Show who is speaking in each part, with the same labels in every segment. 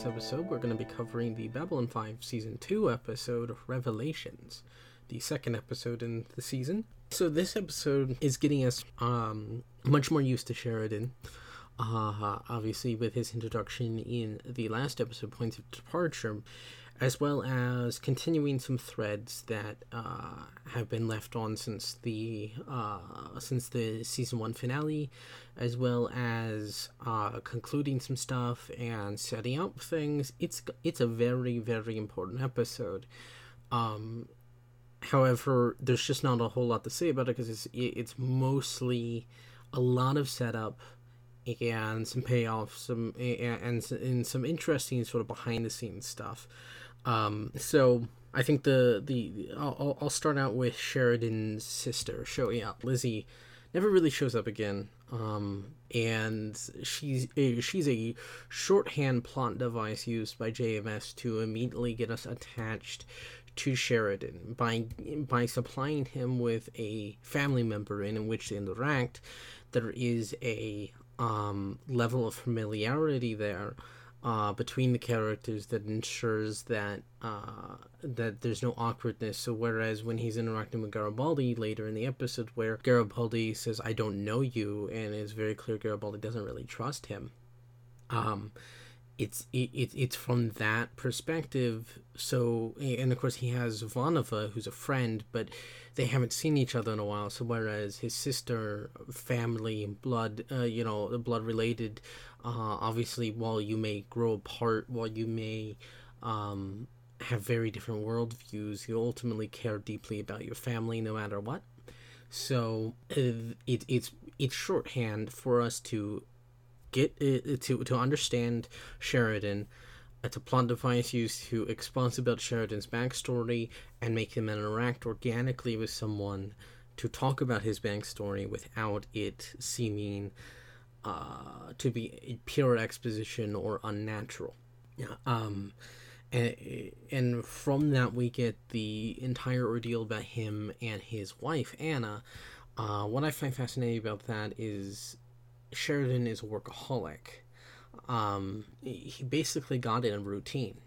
Speaker 1: This episode, we're going to be covering the Babylon 5 Season 2 episode, of Revelations, the second episode in the season. So, this episode is getting us um, much more used to Sheridan. Uh, obviously, with his introduction in the last episode, Points of Departure, as well as continuing some threads that uh, have been left on since the uh, since the season one finale, as well as uh, concluding some stuff and setting up things. It's it's a very very important episode. Um, however, there's just not a whole lot to say about it because it's it's mostly a lot of setup and some payoffs, some and, and, and some interesting sort of behind the scenes stuff. Um, so I think the the I'll, I'll start out with Sheridan's sister showing up. Lizzie never really shows up again. Um, and she's a, she's a shorthand plot device used by JMS to immediately get us attached to Sheridan by by supplying him with a family member in, in which they interact. There is a um, level of familiarity there uh, between the characters that ensures that uh, that there's no awkwardness. So whereas when he's interacting with Garibaldi later in the episode, where Garibaldi says "I don't know you," and it's very clear Garibaldi doesn't really trust him. Um, it's it, it it's from that perspective. So and of course he has Ivanova, who's a friend, but they haven't seen each other in a while. So whereas his sister, family, blood, uh, you know, blood related uh, obviously, while you may grow apart, while you may um, have very different worldviews, you ultimately care deeply about your family no matter what. So uh, it, it's it's shorthand for us to get uh, to to understand Sheridan. It's a plot device used to expose about Sheridan's backstory and make him interact organically with someone to talk about his backstory without it seeming uh, to be pure exposition or unnatural. Yeah. Um, and, and from that we get the entire ordeal about him and his wife Anna. Uh, what I find fascinating about that is Sheridan is a workaholic. Um, he basically got in a routine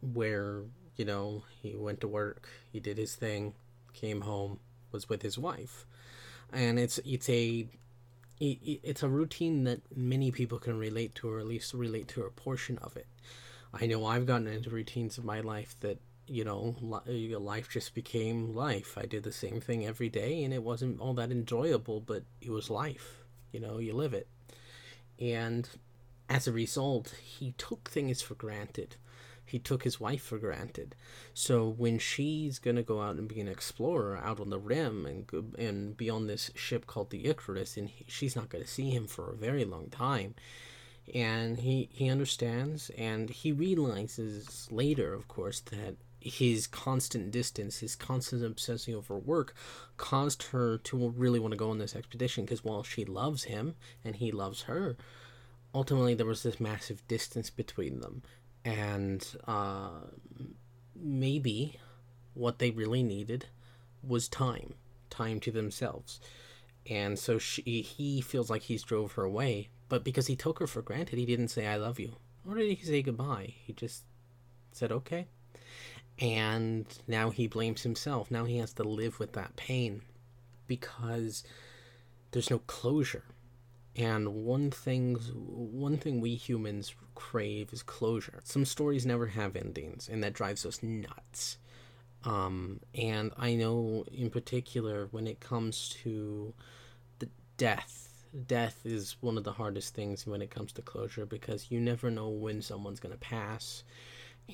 Speaker 1: where you know he went to work, he did his thing, came home, was with his wife, and it's it's a it's a routine that many people can relate to, or at least relate to a portion of it. I know I've gotten into routines of my life that you know life just became life. I did the same thing every day, and it wasn't all that enjoyable, but it was life. You know, you live it, and as a result, he took things for granted he took his wife for granted. So when she's gonna go out and be an explorer out on the rim and and be on this ship called the Icarus, and he, she's not gonna see him for a very long time, and he he understands, and he realizes later, of course, that his constant distance, his constant obsessing over work, caused her to really want to go on this expedition. Because while she loves him and he loves her, ultimately there was this massive distance between them and uh, maybe what they really needed was time time to themselves. And so she he feels like he's drove her away but because he took her for granted he didn't say i love you. Or did he say goodbye? He just said okay. And now he blames himself. Now he has to live with that pain because there's no closure and one thing one thing we humans crave is closure. Some stories never have endings, and that drives us nuts. Um, and I know in particular when it comes to the death, death is one of the hardest things when it comes to closure because you never know when someone's going to pass.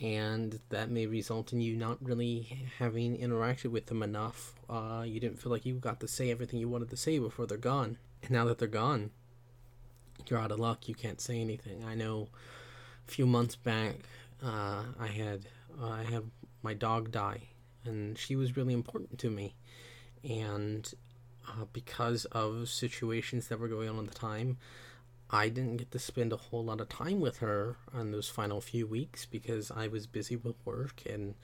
Speaker 1: And that may result in you not really having interacted with them enough. Uh, you didn't feel like you got to say everything you wanted to say before they're gone. And now that they're gone, you're out of luck. You can't say anything. I know a few months back, uh, I had uh, I had my dog die, and she was really important to me, and uh, because of situations that were going on at the time, I didn't get to spend a whole lot of time with her on those final few weeks because I was busy with work and.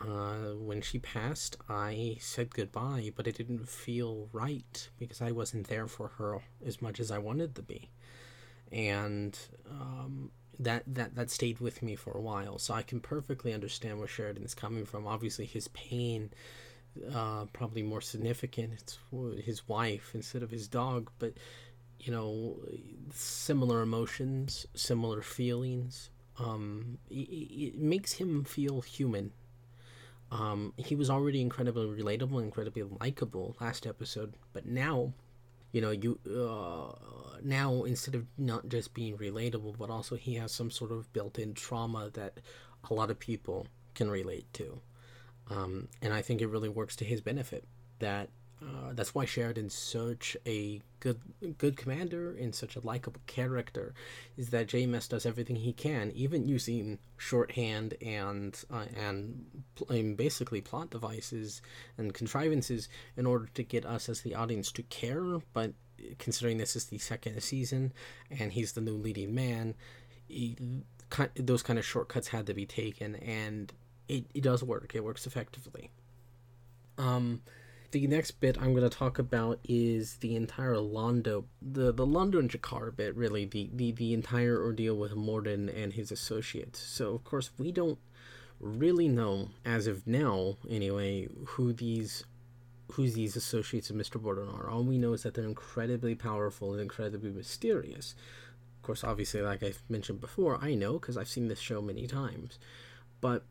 Speaker 1: Uh, when she passed, I said goodbye, but it didn't feel right because I wasn't there for her as much as I wanted to be. And um, that that that stayed with me for a while. So I can perfectly understand where Sheridan's coming from. Obviously, his pain uh, probably more significant. It's his wife instead of his dog, but you know, similar emotions, similar feelings. Um, it, it makes him feel human. Um, he was already incredibly relatable, incredibly likable last episode, but now, you know, you uh, now instead of not just being relatable, but also he has some sort of built-in trauma that a lot of people can relate to. Um, and I think it really works to his benefit. That uh, that's why Sheridan's such a good good commander and such a likable character. Is that JMS does everything he can, even using shorthand and uh, and, and basically plot devices and contrivances in order to get us as the audience to care. But considering this is the second season and he's the new leading man, he, those kind of shortcuts had to be taken, and it, it does work. It works effectively. Um, the next bit I'm going to talk about is the entire Londo, the the Londo and G'Kar bit, really the, the the entire ordeal with Morden and his associates. So of course we don't really know as of now, anyway, who these who these associates of Mr. Morden are. All we know is that they're incredibly powerful and incredibly mysterious. Of course, obviously, like I've mentioned before, I know because I've seen this show many times. But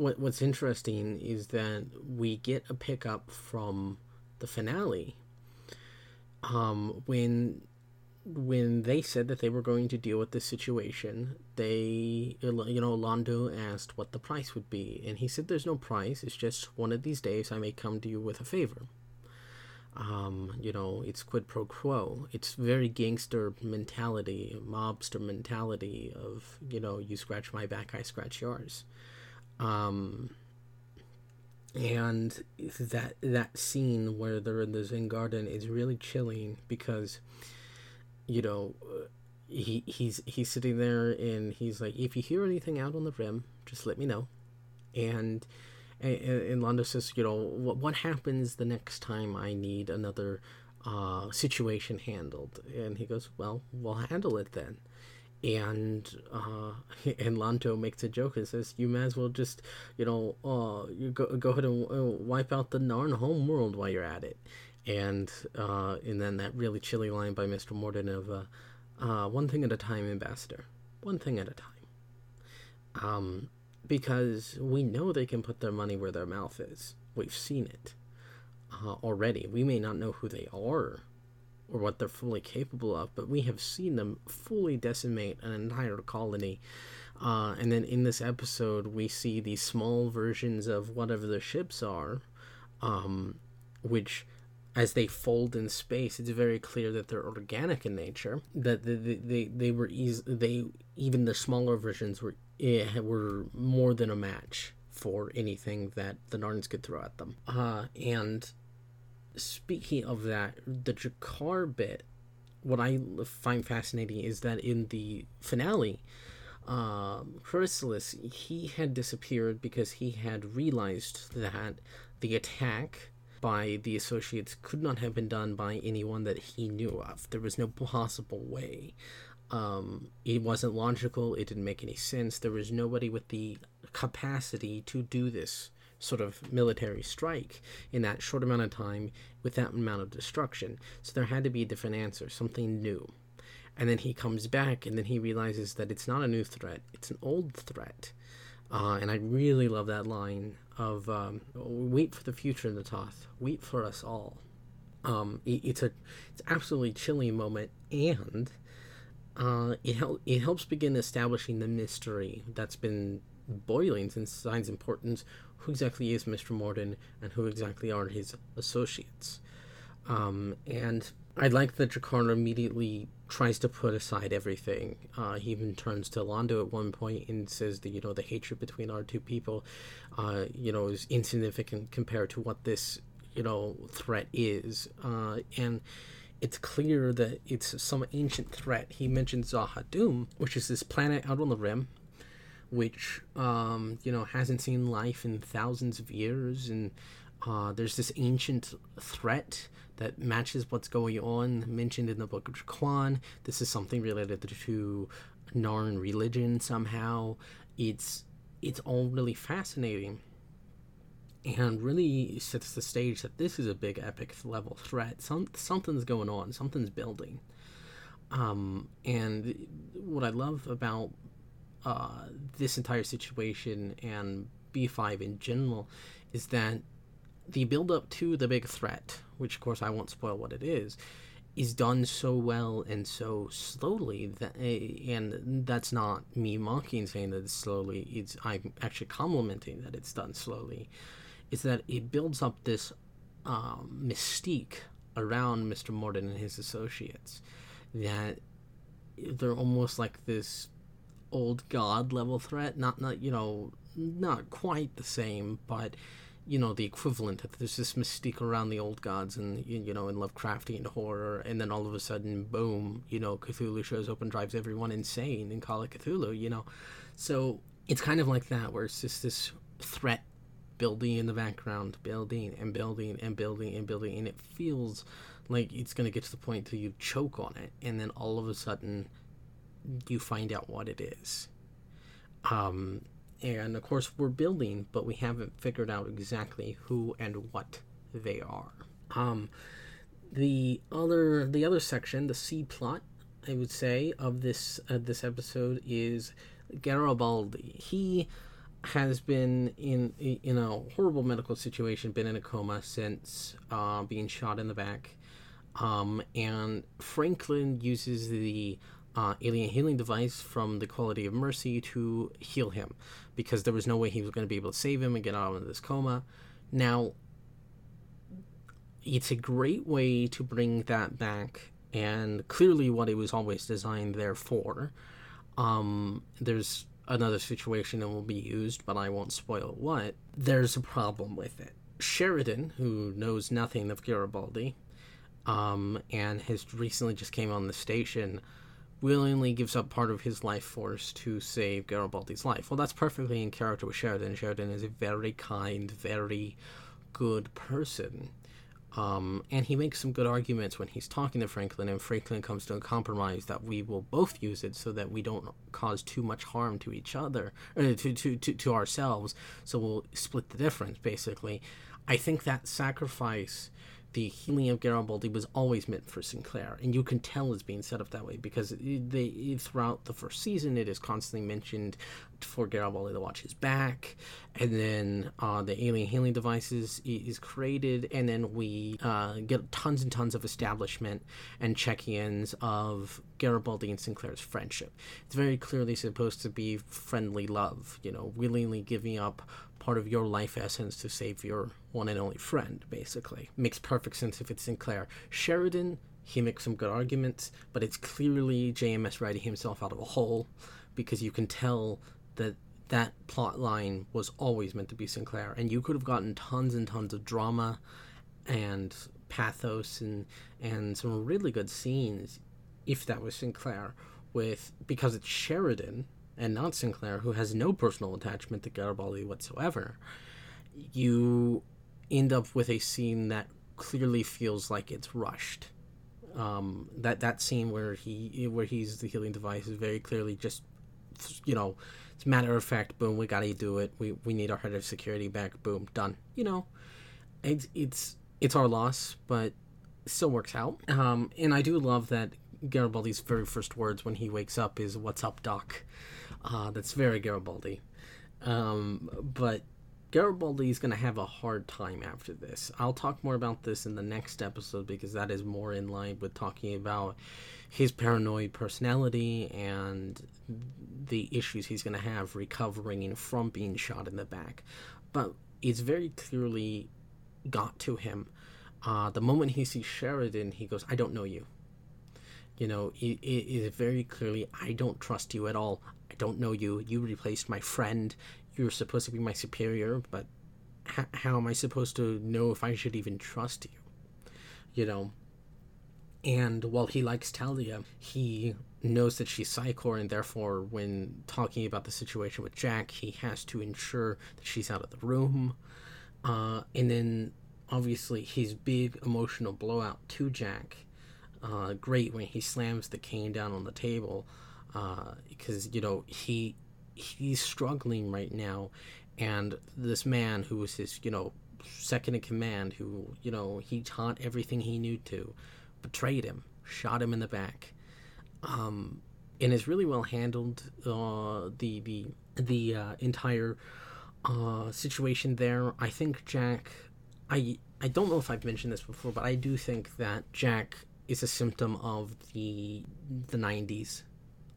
Speaker 1: what what's interesting is that we get a pickup from the finale um, when when they said that they were going to deal with this situation they you know Londo asked what the price would be and he said there's no price it's just one of these days I may come to you with a favor. Um, you know it's quid pro quo. It's very gangster mentality mobster mentality of you know you scratch my back I scratch yours um, and that that scene where they're in the Zen garden is really chilling because, you know, he he's he's sitting there and he's like, if you hear anything out on the rim, just let me know, and. And, and Londo says, you know, what, what happens the next time I need another uh, situation handled? And he goes, well, we'll handle it then and uh, and Londo makes a joke and says, "You may as well just, you know, uh, you go go ahead and uh, wipe out the Narn home world while you're at it." And uh, and then that really chilly line by Mister Morden of, uh, uh, "One thing at a time, Ambassador. One thing at a time." Um, because we know they can put their money where their mouth is. We've seen it uh, already. We may not know who they are or what they're fully capable of, but we have seen them fully decimate an entire colony. Uh, and then in this episode, we see these small versions of whatever the ships are, um, which, as they fold in space, it's very clear that they're organic in nature. That they they, they, were easy, they even the smaller versions were eh, were more than a match for anything that the Narns could throw at them. Uh, and speaking of that, the G'Kar bit, what I find fascinating is that in the finale, um, Chrysalis, he had disappeared because he had realized that the attack by the associates could not have been done by anyone that he knew of. There was no possible way. Um, it wasn't logical. It didn't make any sense. There was nobody with the capacity to do this sort of military strike in that short amount of time with that amount of destruction. So there had to be a different answer, something new. And then he comes back and then he realizes that it's not a new threat, it's an old threat. Uh, and I really love that line of um, "Wait for the future, Na'Toth. Wait for us all." Um, it, it's a it's absolutely chilling moment, and uh, it hel- it helps begin establishing the mystery that's been boiling since Signs and Portents who exactly is Mr. Morden and who exactly are his associates. Um, and I like that G'Kar immediately tries to put aside everything. Uh, he even turns to Londo at one point and says that, you know, the hatred between our two people, uh, you know, is insignificant compared to what this, you know, threat is. Uh, and it's clear that it's some ancient threat. He mentions Z'ha'dum, which is this planet out on the rim which um, you know hasn't seen life in thousands of years, and uh, there's this ancient threat that matches what's going on mentioned in the Book of G'Quan. This is something related to Narn religion somehow. It's it's all really fascinating and really sets the stage that this is a big epic level threat. Some something's going on, something's building. Um, and what I love about uh, this entire situation and B5 in general is that the build up to the big threat, which of course I won't spoil what it is, is done so well and so slowly that and that's not me mocking saying that it's slowly it's i'm actually complimenting that it's done slowly is that it builds up this um, mystique around mr morden and his associates that they're almost like this old god level threat. Not not you know not quite the same but you know the equivalent there's this mystique around the old gods and you know in Lovecraftian horror, and then all of a sudden, boom, you know Cthulhu shows up and drives everyone insane in Call of Cthulhu, you know, so it's kind of like that where it's just this threat building in the background, building and building and building and building, and it feels like it's gonna get to the point till you choke on it, and then all of a sudden you find out what it is. Um, and of course we're building, but we haven't figured out exactly who and what they are. Um, the other the other section, the C plot, I would say of this uh, this episode is Garibaldi. He has been in in a horrible medical situation, been in a coma since uh, being shot in the back, um, and Franklin uses the uh, alien healing device from the Quality of Mercy to heal him because there was no way he was going to be able to save him and get out of this coma. Now, it's a great way to bring that back, and clearly what it was always designed there for. Um, there's another situation that will be used, but I won't spoil what. There's a problem with it. Sheridan, who knows nothing of Garibaldi, um, and has recently just came on the station, willingly gives up part of his life force to save Garibaldi's life. Well, that's perfectly in character with Sheridan. Sheridan is a very kind, very good person. Um, and he makes some good arguments when he's talking to Franklin, and Franklin comes to a compromise that we will both use it so that we don't cause too much harm to each other, or to, to, to, to ourselves, so we'll split the difference, basically. I think that sacrifice the healing of Garibaldi was always meant for Sinclair, and you can tell it's being set up that way because they throughout the first season it is constantly mentioned for Garibaldi to watch his back, and then uh, the alien healing devices is created, and then we uh, get tons and tons of establishment and check-ins of Garibaldi and Sinclair's friendship. It's very clearly supposed to be friendly love, you know, willingly giving up part of your life essence to save your one and only friend, basically. Makes perfect sense if it's Sinclair. Sheridan, he makes some good arguments, but it's clearly JMS writing himself out of a hole because you can tell that that plot line was always meant to be Sinclair, and you could have gotten tons and tons of drama and pathos and and some really good scenes if that was Sinclair with because it's Sheridan and not Sinclair, who has no personal attachment to Garibaldi whatsoever, you end up with a scene that clearly feels like it's rushed. Um, that that scene where he where he's the healing device is very clearly just you know it's matter of fact boom we gotta do it we we need our head of security back boom done you know it's it's it's our loss but still works out um, and I do love that Garibaldi's very first words when he wakes up is "What's up, Doc?" Uh, that's very Garibaldi. Um, but Garibaldi is going to have a hard time after this. I'll talk more about this in the next episode because that is more in line with talking about his paranoid personality and the issues he's going to have recovering from being shot in the back. But it's very clearly got to him. Uh, the moment he sees Sheridan, he goes, I don't know you. You know, it, it is very clearly, I don't trust you at all I don't know you. You replaced my friend. You're supposed to be my superior, but h- how am I supposed to know if I should even trust you? You know? And while he likes Talia, he knows that she's Psi-Corps, and therefore, when talking about the situation with Jack, he has to ensure that she's out of the room. Uh, and then, obviously, his big emotional blowout to Jack, uh, great when he slams the cane down on the table because uh, you know he he's struggling right now, and this man who was his you know second in command, who you know he taught everything he knew to, betrayed him, shot him in the back, um, and is really well handled. Uh, the the the uh, entire uh, situation there. I think Jack. I I don't know if I've mentioned this before, but I do think that Jack is a symptom of the the '90s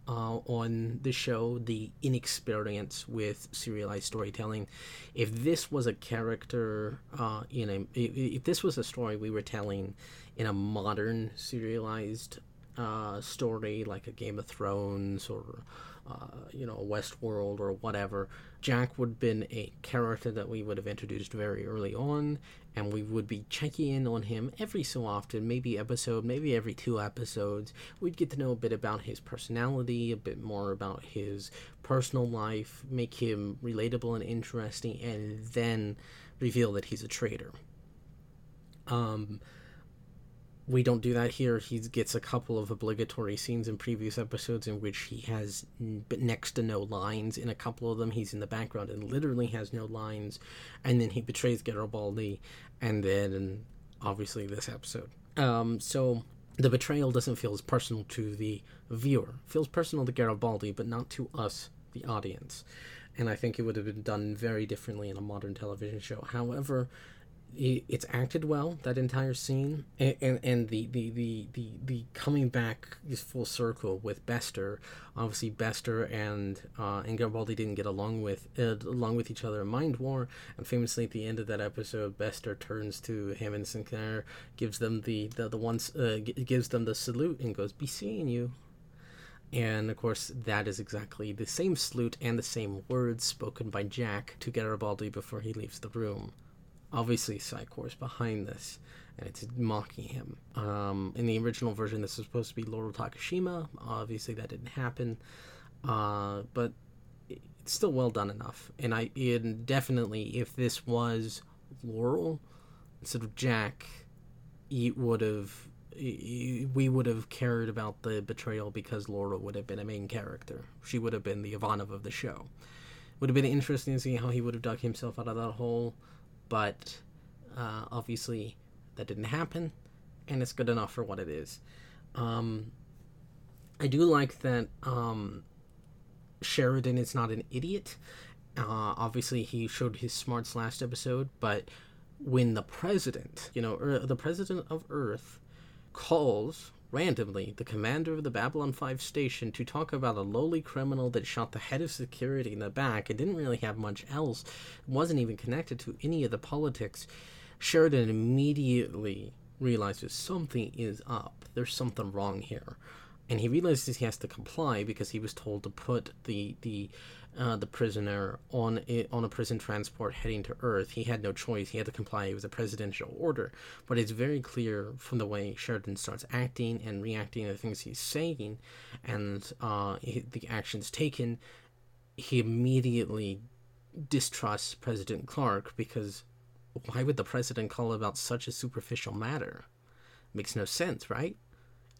Speaker 1: uh, on the show, the inexperience with serialized storytelling. If this was a character uh, a, if, if this was a story we were telling in a modern serialized uh, story like a Game of Thrones or uh, you know, a Westworld or whatever, Jack would have been a character that we would have introduced very early on, and we would be checking in on him every so often, maybe episode, maybe every two episodes. We'd get to know a bit about his personality, a bit more about his personal life, make him relatable and interesting, and then reveal that he's a traitor. Um, we don't do that here. He gets a couple of obligatory scenes in previous episodes in which he has next to no lines. In a couple of them, he's in the background and literally has no lines. And then he betrays Garibaldi, and then obviously this episode. Um, so the betrayal doesn't feel as personal to the viewer. It feels personal to Garibaldi, but not to us, the audience. And I think it would have been done very differently in a modern television show. However, it's acted well that entire scene. And and, and the, the, the, the, the coming back is full circle with Bester. Obviously Bester and uh, and Garibaldi didn't get along with uh, along with each other in Mind War. And famously at the end of that episode Bester turns to him and Sinclair gives them the the, the ones uh, gives them the salute and goes be seeing you. And of course, that is exactly the same salute and the same words spoken by Jack to Garibaldi before he leaves the room obviously Psi-Corps behind this, and it's mocking him. Um, in the original version, this was supposed to be Laurel Takashima. Obviously, that didn't happen, uh, but it's still well done enough. And I and definitely, if this was Laurel instead of Jack, it would have we would have cared about the betrayal because Laura would have been a main character. She would have been the Ivanov of the show. Would have been interesting to see how he would have dug himself out of that hole but uh, obviously that didn't happen, and it's good enough for what it is. Um, I do like that um, Sheridan is not an idiot. Uh, obviously, he showed his smarts last episode, but when the president, you know, er, the president of Earth, calls randomly the commander of the Babylon 5 station to talk about a lowly criminal that shot the head of security in the back and didn't really have much else, wasn't even connected to any of the politics, Sheridan immediately realizes something is up. There's something wrong here. And he realizes he has to comply because he was told to put the the uh, the prisoner on a, on a prison transport heading to Earth. He had no choice. He had to comply with a presidential order. But it's very clear from the way Sheridan starts acting and reacting to the things he's saying and uh, the actions taken. He immediately distrusts President Clark because why would the president call about such a superficial matter? Makes no sense, right?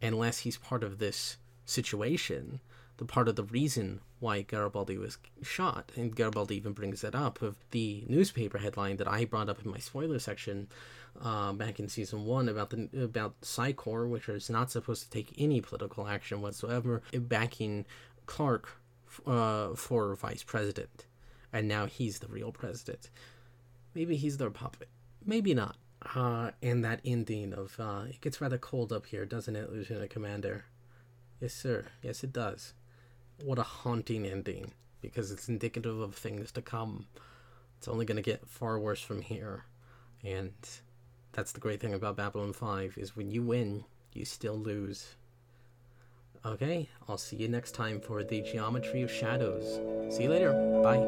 Speaker 1: Unless he's part of this situation the part of the reason why Garibaldi was shot, and Garibaldi even brings that up of the newspaper headline that I brought up in my spoiler section uh, back in season one about the about Psi-Corps, which is not supposed to take any political action whatsoever, backing Clark uh, for vice president, and now he's the real president. Maybe he's their puppet, maybe not. Uh, and that ending of uh, it gets rather cold up here, doesn't it, Lieutenant Commander? Yes, sir. Yes, it does what a haunting ending because it's indicative of things to come. It's only going to get far worse from here. And that's the great thing about Babylon 5 is when you win, you still lose. Okay, I'll see you next time for the Geometry of Shadows. See you later. Bye.